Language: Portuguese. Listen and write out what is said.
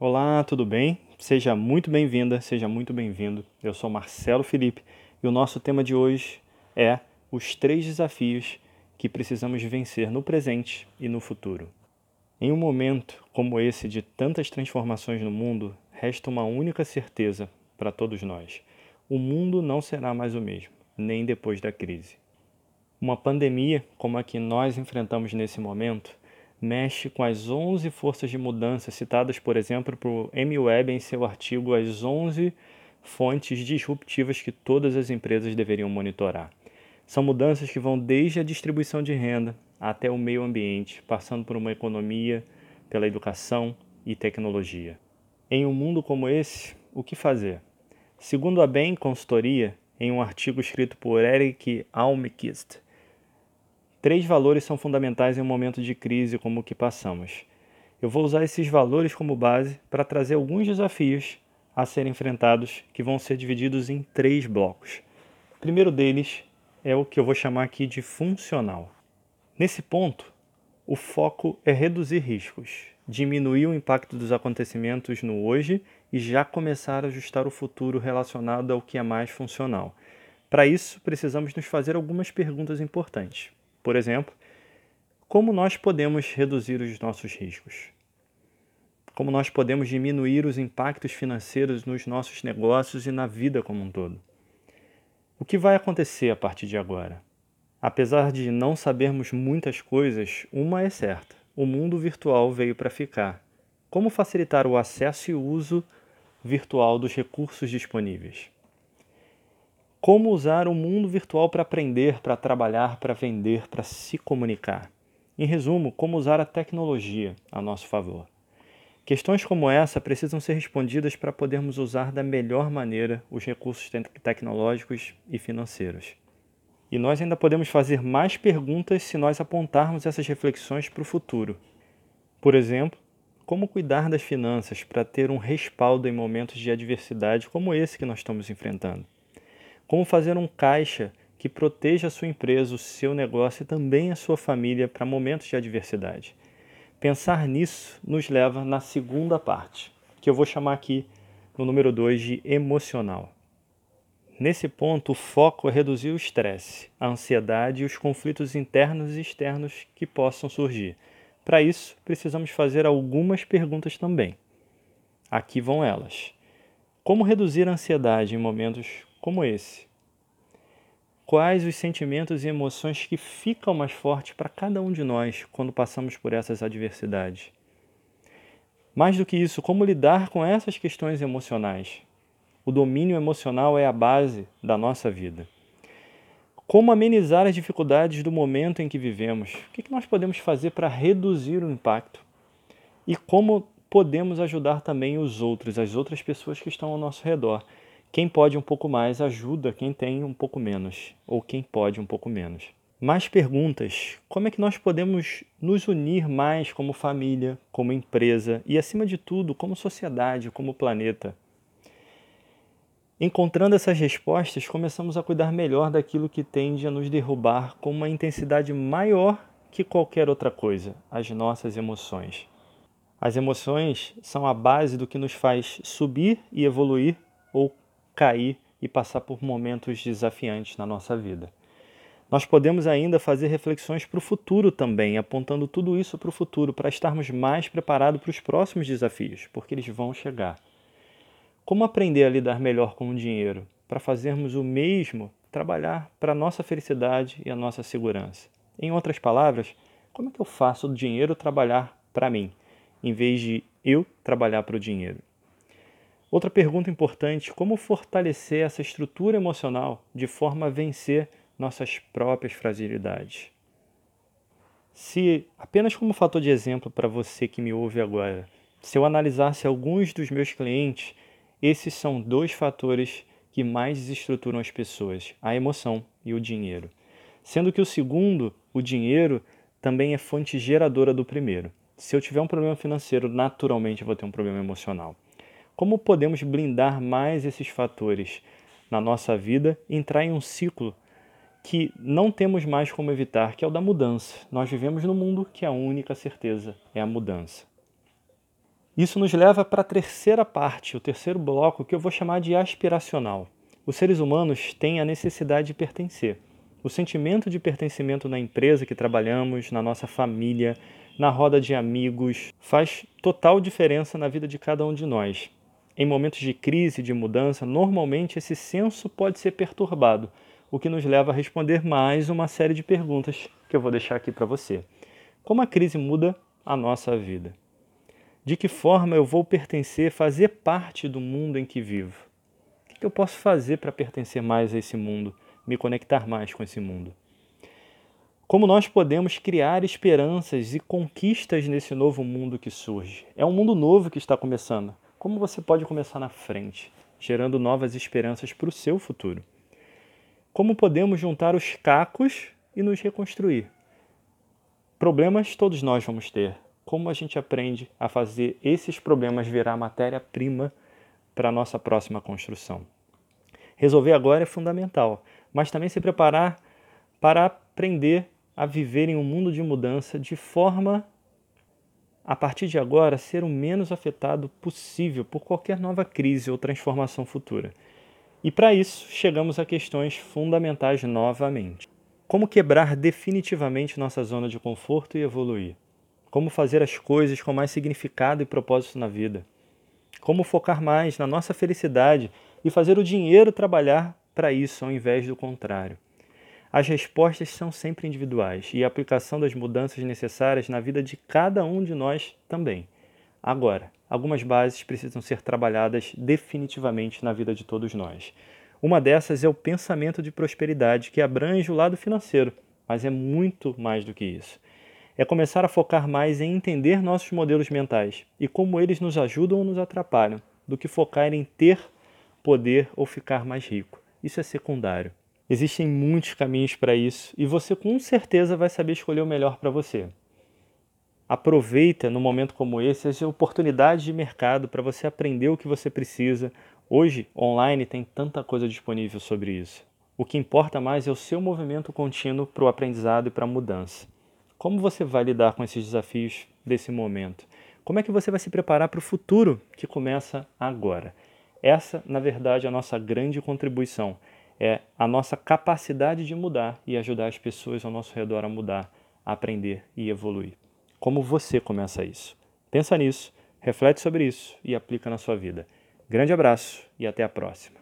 Olá, tudo bem? Seja muito bem-vinda, seja muito bem-vindo. Eu sou Marcelo Felipe e o nosso tema de hoje é os três desafios que precisamos vencer no presente e no futuro. Em um momento como esse de tantas transformações no mundo, resta uma única certeza para todos nós: o mundo não será mais o mesmo, nem depois da crise. Uma pandemia como a que nós enfrentamos nesse momento mexe com as 11 forças de mudança citadas, por exemplo, por M. Webb em seu artigo As 11 fontes disruptivas que todas as empresas deveriam monitorar. São mudanças que vão desde a distribuição de renda até o meio ambiente, passando por uma economia, pela educação e tecnologia. Em um mundo como esse, o que fazer? Segundo a Bain Consultoria, em um artigo escrito por Eric Almquist, Três valores são fundamentais em um momento de crise como o que passamos. Eu vou usar esses valores como base para trazer alguns desafios a serem enfrentados que vão ser divididos em três blocos. O primeiro deles é o que eu vou chamar aqui de funcional. Nesse ponto, o foco é reduzir riscos, diminuir o impacto dos acontecimentos no hoje e já começar a ajustar o futuro relacionado ao que é mais funcional. Para isso, precisamos nos fazer algumas perguntas importantes. Por exemplo, como nós podemos reduzir os nossos riscos? Como nós podemos diminuir os impactos financeiros nos nossos negócios e na vida como um todo? O que vai acontecer a partir de agora? Apesar de não sabermos muitas coisas, uma é certa: o mundo virtual veio para ficar. Como facilitar o acesso e uso virtual dos recursos disponíveis? Como usar o mundo virtual para aprender, para trabalhar, para vender, para se comunicar. Em resumo, como usar a tecnologia a nosso favor. Questões como essa precisam ser respondidas para podermos usar da melhor maneira os recursos te tecnológicos e financeiros. E nós ainda podemos fazer mais perguntas se nós apontarmos essas reflexões para o futuro. Por exemplo, como cuidar das finanças para ter um respaldo em momentos de adversidade como esse que nós estamos enfrentando? Como fazer um caixa que proteja a sua empresa, o seu negócio e também a sua família para momentos de adversidade. Pensar nisso nos leva na segunda parte, que eu vou chamar aqui no número 2 de emocional. Nesse ponto, o foco é reduzir o estresse, a ansiedade e os conflitos internos e externos que possam surgir. Para isso, precisamos fazer algumas perguntas também. Aqui vão elas. Como reduzir a ansiedade em momentos como esse? Quais os sentimentos e emoções que ficam mais fortes para cada um de nós quando passamos por essas adversidades? Mais do que isso, como lidar com essas questões emocionais? O domínio emocional é a base da nossa vida. Como amenizar as dificuldades do momento em que vivemos? O que nós podemos fazer para reduzir o impacto? E como podemos ajudar também os outros, as outras pessoas que estão ao nosso redor? Quem pode um pouco mais ajuda quem tem um pouco menos, ou quem pode um pouco menos. Mais perguntas: como é que nós podemos nos unir mais como família, como empresa e, acima de tudo, como sociedade, como planeta? Encontrando essas respostas, começamos a cuidar melhor daquilo que tende a nos derrubar com uma intensidade maior que qualquer outra coisa, as nossas emoções. As emoções são a base do que nos faz subir e evoluir ou cair e passar por momentos desafiantes na nossa vida. Nós podemos ainda fazer reflexões para o futuro também, apontando tudo isso para o futuro, para estarmos mais preparados para os próximos desafios, porque eles vão chegar. Como aprender a lidar melhor com o dinheiro, para fazermos o mesmo, trabalhar para a nossa felicidade e a nossa segurança? Em outras palavras, como é que eu faço o dinheiro trabalhar para mim, em vez de eu trabalhar para o dinheiro? Outra pergunta importante: como fortalecer essa estrutura emocional de forma a vencer nossas próprias fragilidades? Se, apenas como fator de exemplo para você que me ouve agora, se eu analisasse alguns dos meus clientes, esses são dois fatores que mais desestruturam as pessoas: a emoção e o dinheiro. Sendo que o segundo, o dinheiro, também é fonte geradora do primeiro. Se eu tiver um problema financeiro, naturalmente eu vou ter um problema emocional. Como podemos blindar mais esses fatores na nossa vida e entrar em um ciclo que não temos mais como evitar, que é o da mudança. Nós vivemos num mundo que a única certeza é a mudança. Isso nos leva para a terceira parte, o terceiro bloco, que eu vou chamar de aspiracional. Os seres humanos têm a necessidade de pertencer. O sentimento de pertencimento na empresa que trabalhamos, na nossa família, na roda de amigos, faz total diferença na vida de cada um de nós. Em momentos de crise, de mudança, normalmente esse senso pode ser perturbado, o que nos leva a responder mais uma série de perguntas que eu vou deixar aqui para você. Como a crise muda a nossa vida? De que forma eu vou pertencer, fazer parte do mundo em que vivo? O que eu posso fazer para pertencer mais a esse mundo, me conectar mais com esse mundo? Como nós podemos criar esperanças e conquistas nesse novo mundo que surge? É um mundo novo que está começando. Como você pode começar na frente, gerando novas esperanças para o seu futuro? Como podemos juntar os cacos e nos reconstruir? Problemas todos nós vamos ter, como a gente aprende a fazer esses problemas virar matéria-prima para a nossa próxima construção. Resolver agora é fundamental, mas também se preparar para aprender a viver em um mundo de mudança de forma a partir de agora ser o menos afetado possível por qualquer nova crise ou transformação futura. E para isso, chegamos a questões fundamentais novamente. Como quebrar definitivamente nossa zona de conforto e evoluir? como fazer as coisas com mais significado e propósito na vida, como focar mais na nossa felicidade e fazer o dinheiro trabalhar para isso ao invés do contrário. As respostas são sempre individuais e a aplicação das mudanças necessárias na vida de cada um de nós também. Agora, algumas bases precisam ser trabalhadas definitivamente na vida de todos nós. Uma dessas é o pensamento de prosperidade, que abrange o lado financeiro, mas é muito mais do que isso é começar a focar mais em entender nossos modelos mentais e como eles nos ajudam ou nos atrapalham, do que focar em ter poder ou ficar mais rico. Isso é secundário. Existem muitos caminhos para isso e você com certeza vai saber escolher o melhor para você. Aproveita no momento como esse as oportunidades de mercado para você aprender o que você precisa. Hoje, online, tem tanta coisa disponível sobre isso. O que importa mais é o seu movimento contínuo para o aprendizado e para a mudança. Como você vai lidar com esses desafios desse momento? Como é que você vai se preparar para o futuro que começa agora? Essa, na verdade, é a nossa grande contribuição. É a nossa capacidade de mudar e ajudar as pessoas ao nosso redor a mudar, a aprender e evoluir. Como você começa isso? Pensa nisso, reflete sobre isso e aplica na sua vida. Grande abraço e até a próxima.